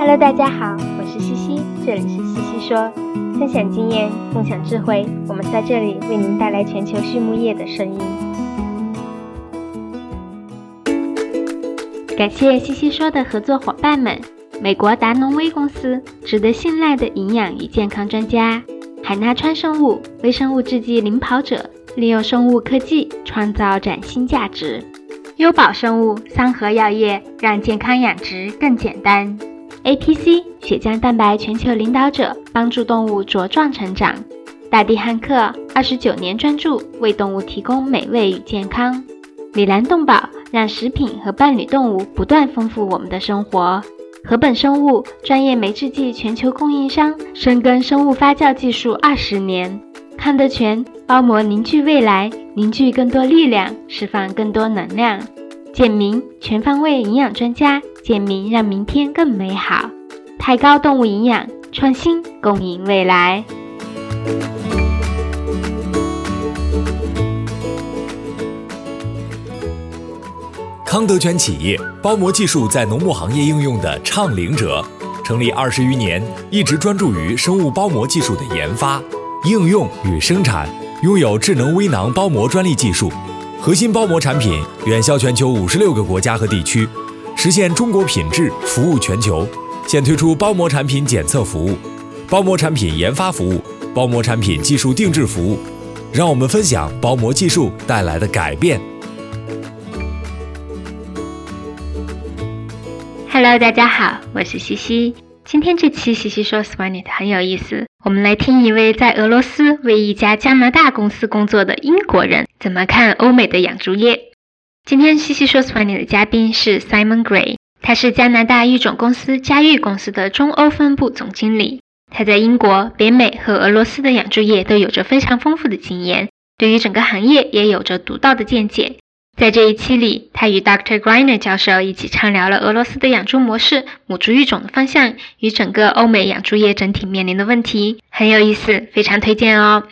Hello，大家好，我是西西，这里是西西说，分享经验，共享智慧，我们在这里为您带来全球畜牧业的声音。感谢西西说的合作伙伴们：美国达农威公司，值得信赖的营养与健康专家；海纳川生物，微生物制剂领跑者，利用生物科技创造崭新价值。优宝生物、桑河药业让健康养殖更简单。APC 血浆蛋白全球领导者，帮助动物茁壮成长。大地汉克二十九年专注为动物提供美味与健康。米兰动宝让食品和伴侣动物不断丰富我们的生活。禾本生物专业酶制剂全球供应商，深耕生物发酵技术二十年。康德全包膜凝聚未来，凝聚更多力量，释放更多能量。简明全方位营养专家，简明让明天更美好。抬高动物营养创新，共赢未来。康德全企业包膜技术在农牧行业应用的倡领者，成立二十余年，一直专注于生物包膜技术的研发。应用与生产拥有智能微囊包膜专利技术，核心包膜产品远销全球五十六个国家和地区，实现中国品质服务全球。现推出包膜产品检测服务、包膜产品研发服务、包膜产品技术定制服务。让我们分享包膜技术带来的改变。Hello，大家好，我是西西。今天这期西西说 Swanet 很有意思。我们来听一位在俄罗斯为一家加拿大公司工作的英国人怎么看欧美的养猪业。今天西西说 Spanish 的嘉宾是 Simon Gray，他是加拿大育种公司嘉育公司的中欧分部总经理。他在英国、北美和俄罗斯的养猪业都有着非常丰富的经验，对于整个行业也有着独到的见解。在这一期里，他与 Dr. Griner 教授一起畅聊了俄罗斯的养猪模式、母猪育种的方向与整个欧美养猪业整体面临的问题，很有意思，非常推荐哦。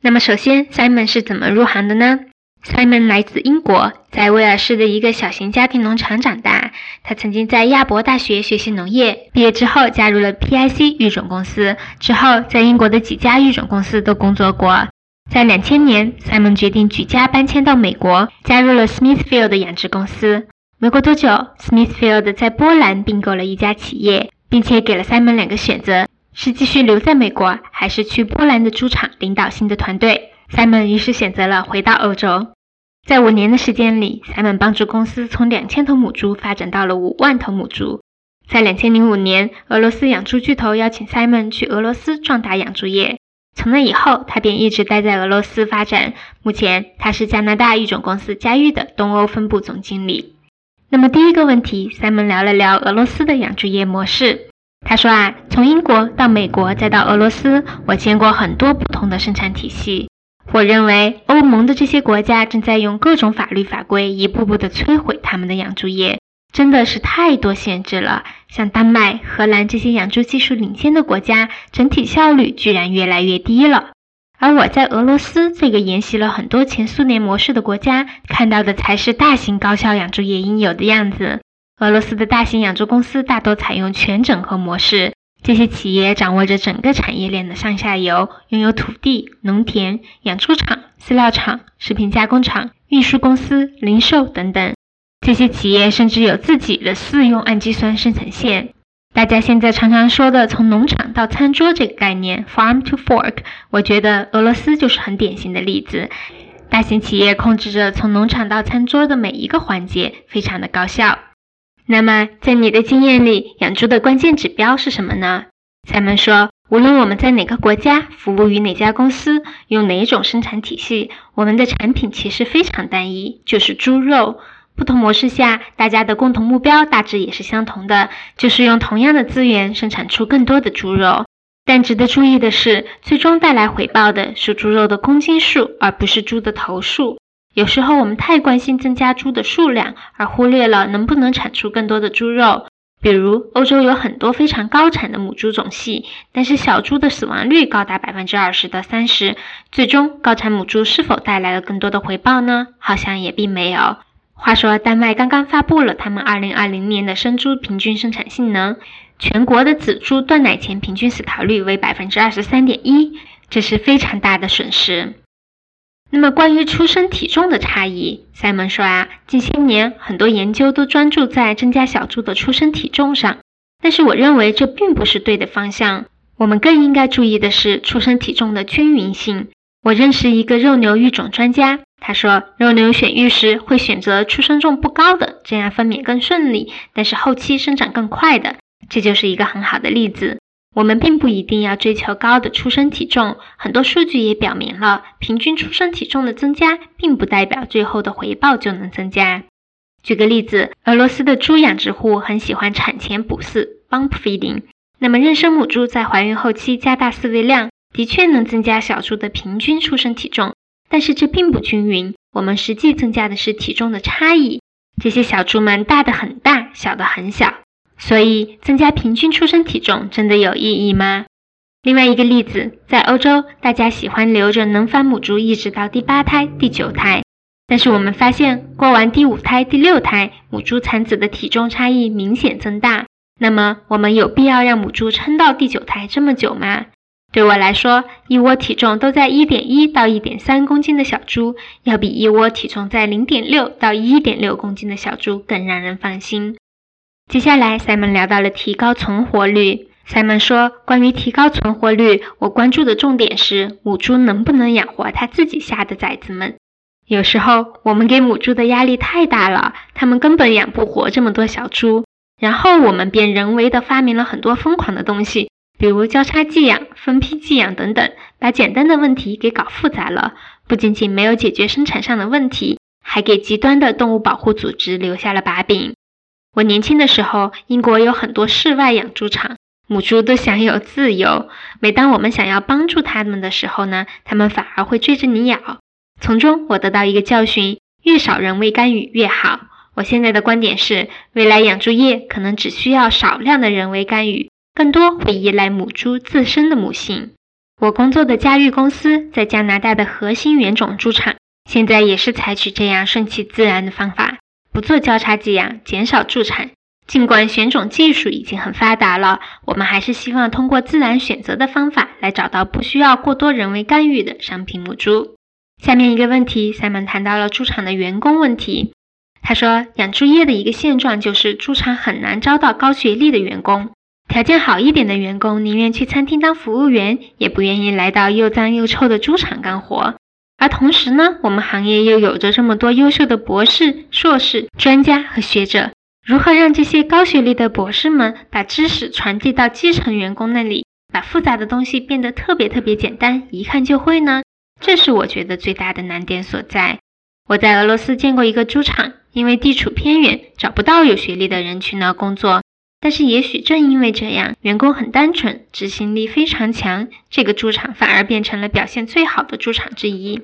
那么，首先 Simon 是怎么入行的呢？Simon 来自英国，在威尔士的一个小型家庭农场长大。他曾经在亚伯大学学习农业，毕业之后加入了 PIC 育种公司，之后在英国的几家育种公司都工作过。在两千年，Simon 决定举家搬迁到美国，加入了 Smithfield 的养殖公司。没过多久，Smithfield 在波兰并购了一家企业，并且给了 Simon 两个选择：是继续留在美国，还是去波兰的猪场领导新的团队。Simon 于是选择了回到欧洲。在五年的时间里，Simon 帮助公司从两千头母猪发展到了五万头母猪。在两千零五年，俄罗斯养猪巨头邀请 Simon 去俄罗斯壮大养猪业。从那以后，他便一直待在俄罗斯发展。目前，他是加拿大育种公司嘉育的东欧分部总经理。那么，第一个问题，Simon 聊了聊俄罗斯的养猪业模式。他说啊，从英国到美国再到俄罗斯，我见过很多不同的生产体系。我认为，欧盟的这些国家正在用各种法律法规，一步步地摧毁他们的养猪业。真的是太多限制了，像丹麦、荷兰这些养猪技术领先的国家，整体效率居然越来越低了。而我在俄罗斯这个沿袭了很多前苏联模式的国家，看到的才是大型高效养猪业应有的样子。俄罗斯的大型养猪公司大多采用全整合模式，这些企业掌握着整个产业链的上下游，拥有土地、农田、养猪场、饲料厂、食品加工厂、运输公司、零售等等。这些企业甚至有自己的四用氨基酸生产线。大家现在常常说的“从农场到餐桌”这个概念 （farm to fork），我觉得俄罗斯就是很典型的例子。大型企业控制着从农场到餐桌的每一个环节，非常的高效。那么，在你的经验里，养猪的关键指标是什么呢？赛门说：“无论我们在哪个国家，服务于哪家公司，用哪种生产体系，我们的产品其实非常单一，就是猪肉。”不同模式下，大家的共同目标大致也是相同的，就是用同样的资源生产出更多的猪肉。但值得注意的是，最终带来回报的是猪肉的公斤数，而不是猪的头数。有时候我们太关心增加猪的数量，而忽略了能不能产出更多的猪肉。比如，欧洲有很多非常高产的母猪种系，但是小猪的死亡率高达百分之二十到三十。最终，高产母猪是否带来了更多的回报呢？好像也并没有。话说，丹麦刚刚发布了他们2020年的生猪平均生产性能，全国的仔猪断奶前平均死逃率为百分之二十三点一，这是非常大的损失。那么关于出生体重的差异，Simon 说啊，近些年很多研究都专注在增加小猪的出生体重上，但是我认为这并不是对的方向。我们更应该注意的是出生体重的均匀性。我认识一个肉牛育种专家，他说肉牛选育时会选择出生重不高的，这样分娩更顺利，但是后期生长更快的，这就是一个很好的例子。我们并不一定要追求高的出生体重，很多数据也表明了，平均出生体重的增加，并不代表最后的回报就能增加。举个例子，俄罗斯的猪养殖户很喜欢产前补饲 （bump feeding），那么妊娠母猪在怀孕后期加大饲喂量，的确能增加小猪的平均出生体重，但是这并不均匀。我们实际增加的是体重的差异，这些小猪们大的很大，小的很小。所以，增加平均出生体重真的有意义吗？另外一个例子，在欧洲，大家喜欢留着能繁母猪一直到第八胎、第九胎，但是我们发现，过完第五胎、第六胎，母猪产子的体重差异明显增大。那么，我们有必要让母猪撑到第九胎这么久吗？对我来说，一窝体重都在一点一到一点三公斤的小猪，要比一窝体重在零点六到一点六公斤的小猪更让人放心。接下来，Simon 聊到了提高存活率。Simon 说：“关于提高存活率，我关注的重点是母猪能不能养活它自己下的崽子们。有时候，我们给母猪的压力太大了，它们根本养不活这么多小猪。然后，我们便人为的发明了很多疯狂的东西，比如交叉寄养、分批寄养等等，把简单的问题给搞复杂了。不仅仅没有解决生产上的问题，还给极端的动物保护组织留下了把柄。”我年轻的时候，英国有很多室外养猪场，母猪都享有自由。每当我们想要帮助它们的时候呢，它们反而会追着你咬。从中我得到一个教训：越少人为干预越好。我现在的观点是，未来养猪业可能只需要少量的人为干预，更多会依赖母猪自身的母性。我工作的家育公司在加拿大的核心原种猪场，现在也是采取这样顺其自然的方法。不做交叉寄养，减少助产。尽管选种技术已经很发达了，我们还是希望通过自然选择的方法来找到不需要过多人为干预的商品母猪。下面一个问题，Sam 谈到了猪场的员工问题。他说，养猪业的一个现状就是猪场很难招到高学历的员工，条件好一点的员工宁愿去餐厅当服务员，也不愿意来到又脏又臭的猪场干活。而同时呢，我们行业又有着这么多优秀的博士、硕士、专家和学者，如何让这些高学历的博士们把知识传递到基层员工那里，把复杂的东西变得特别特别简单，一看就会呢？这是我觉得最大的难点所在。我在俄罗斯见过一个猪场，因为地处偏远，找不到有学历的人去那工作。但是也许正因为这样，员工很单纯，执行力非常强，这个猪场反而变成了表现最好的猪场之一。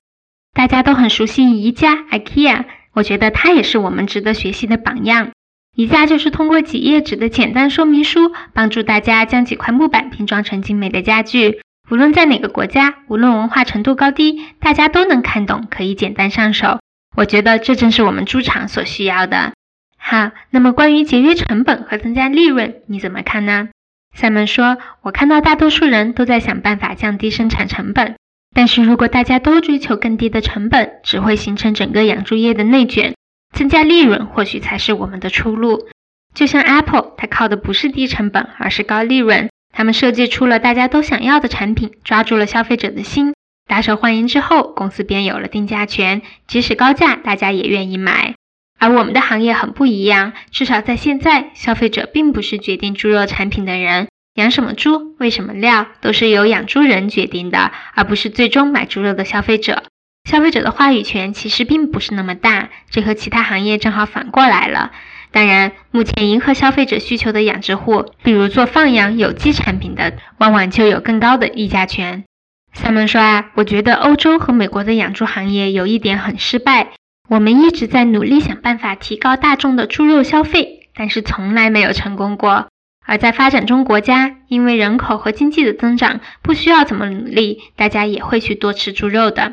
大家都很熟悉宜家 （IKEA），我觉得它也是我们值得学习的榜样。宜家就是通过几页纸的简单说明书，帮助大家将几块木板拼装成精美的家具。无论在哪个国家，无论文化程度高低，大家都能看懂，可以简单上手。我觉得这正是我们猪场所需要的。好，那么关于节约成本和增加利润，你怎么看呢？赛门说：“我看到大多数人都在想办法降低生产成本，但是如果大家都追求更低的成本，只会形成整个养猪业的内卷。增加利润或许才是我们的出路。就像 Apple，它靠的不是低成本，而是高利润。他们设计出了大家都想要的产品，抓住了消费者的心，大受欢迎之后，公司便有了定价权，即使高价，大家也愿意买。”而我们的行业很不一样，至少在现在，消费者并不是决定猪肉产品的人，养什么猪、喂什么料，都是由养猪人决定的，而不是最终买猪肉的消费者。消费者的话语权其实并不是那么大，这和其他行业正好反过来了。当然，目前迎合消费者需求的养殖户，比如做放养有机产品的，往往就有更高的议价权。萨门说啊，我觉得欧洲和美国的养猪行业有一点很失败。我们一直在努力想办法提高大众的猪肉消费，但是从来没有成功过。而在发展中国家，因为人口和经济的增长，不需要怎么努力，大家也会去多吃猪肉的。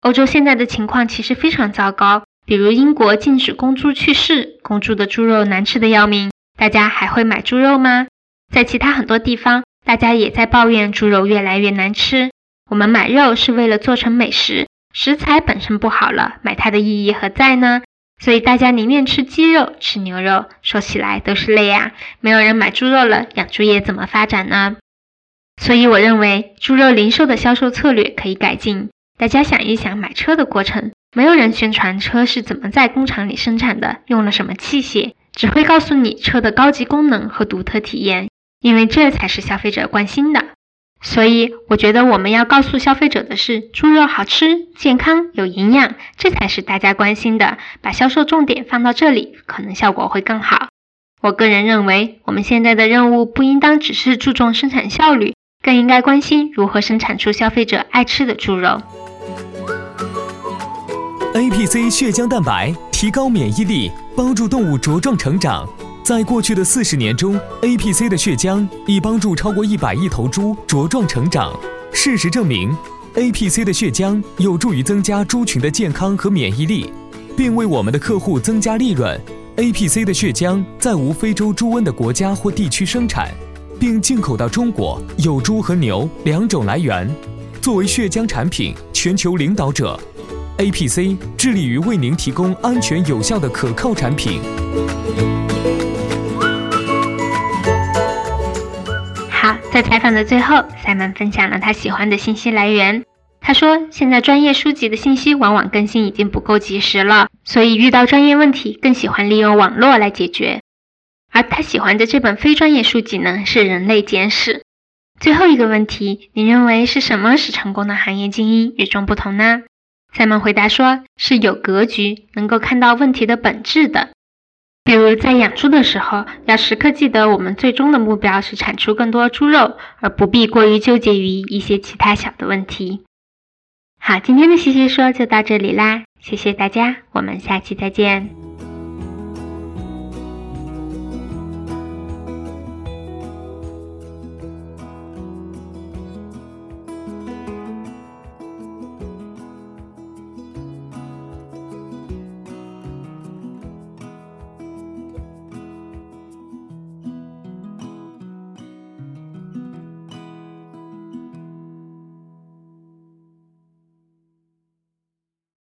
欧洲现在的情况其实非常糟糕，比如英国禁止公猪去世，公猪的猪肉难吃的要命，大家还会买猪肉吗？在其他很多地方，大家也在抱怨猪肉越来越难吃。我们买肉是为了做成美食，食材本身不好了，买它的意义何在呢？所以大家宁愿吃鸡肉、吃牛肉，说起来都是泪啊！没有人买猪肉了，养猪业怎么发展呢？所以我认为猪肉零售的销售策略可以改进。大家想一想买车的过程，没有人宣传车是怎么在工厂里生产的，用了什么器械，只会告诉你车的高级功能和独特体验，因为这才是消费者关心的。所以，我觉得我们要告诉消费者的是，猪肉好吃、健康、有营养，这才是大家关心的。把销售重点放到这里，可能效果会更好。我个人认为，我们现在的任务不应当只是注重生产效率，更应该关心如何生产出消费者爱吃的猪肉。A P C 血浆蛋白提高免疫力，帮助动物茁壮成长。在过去的四十年中，A P C 的血浆已帮助超过一百亿头猪茁壮成长。事实证明，A P C 的血浆有助于增加猪群的健康和免疫力，并为我们的客户增加利润。A P C 的血浆在无非洲猪瘟的国家或地区生产，并进口到中国，有猪和牛两种来源。作为血浆产品全球领导者，A P C 致力于为您提供安全有效的可靠产品。在采访的最后，塞门分享了他喜欢的信息来源。他说：“现在专业书籍的信息往往更新已经不够及时了，所以遇到专业问题更喜欢利用网络来解决。”而他喜欢的这本非专业书籍呢，是《人类简史》。最后一个问题，你认为是什么使成功的行业精英与众不同呢？塞门回答说：“是有格局，能够看到问题的本质的。”比如在养猪的时候，要时刻记得我们最终的目标是产出更多猪肉，而不必过于纠结于一些其他小的问题。好，今天的西西说就到这里啦，谢谢大家，我们下期再见。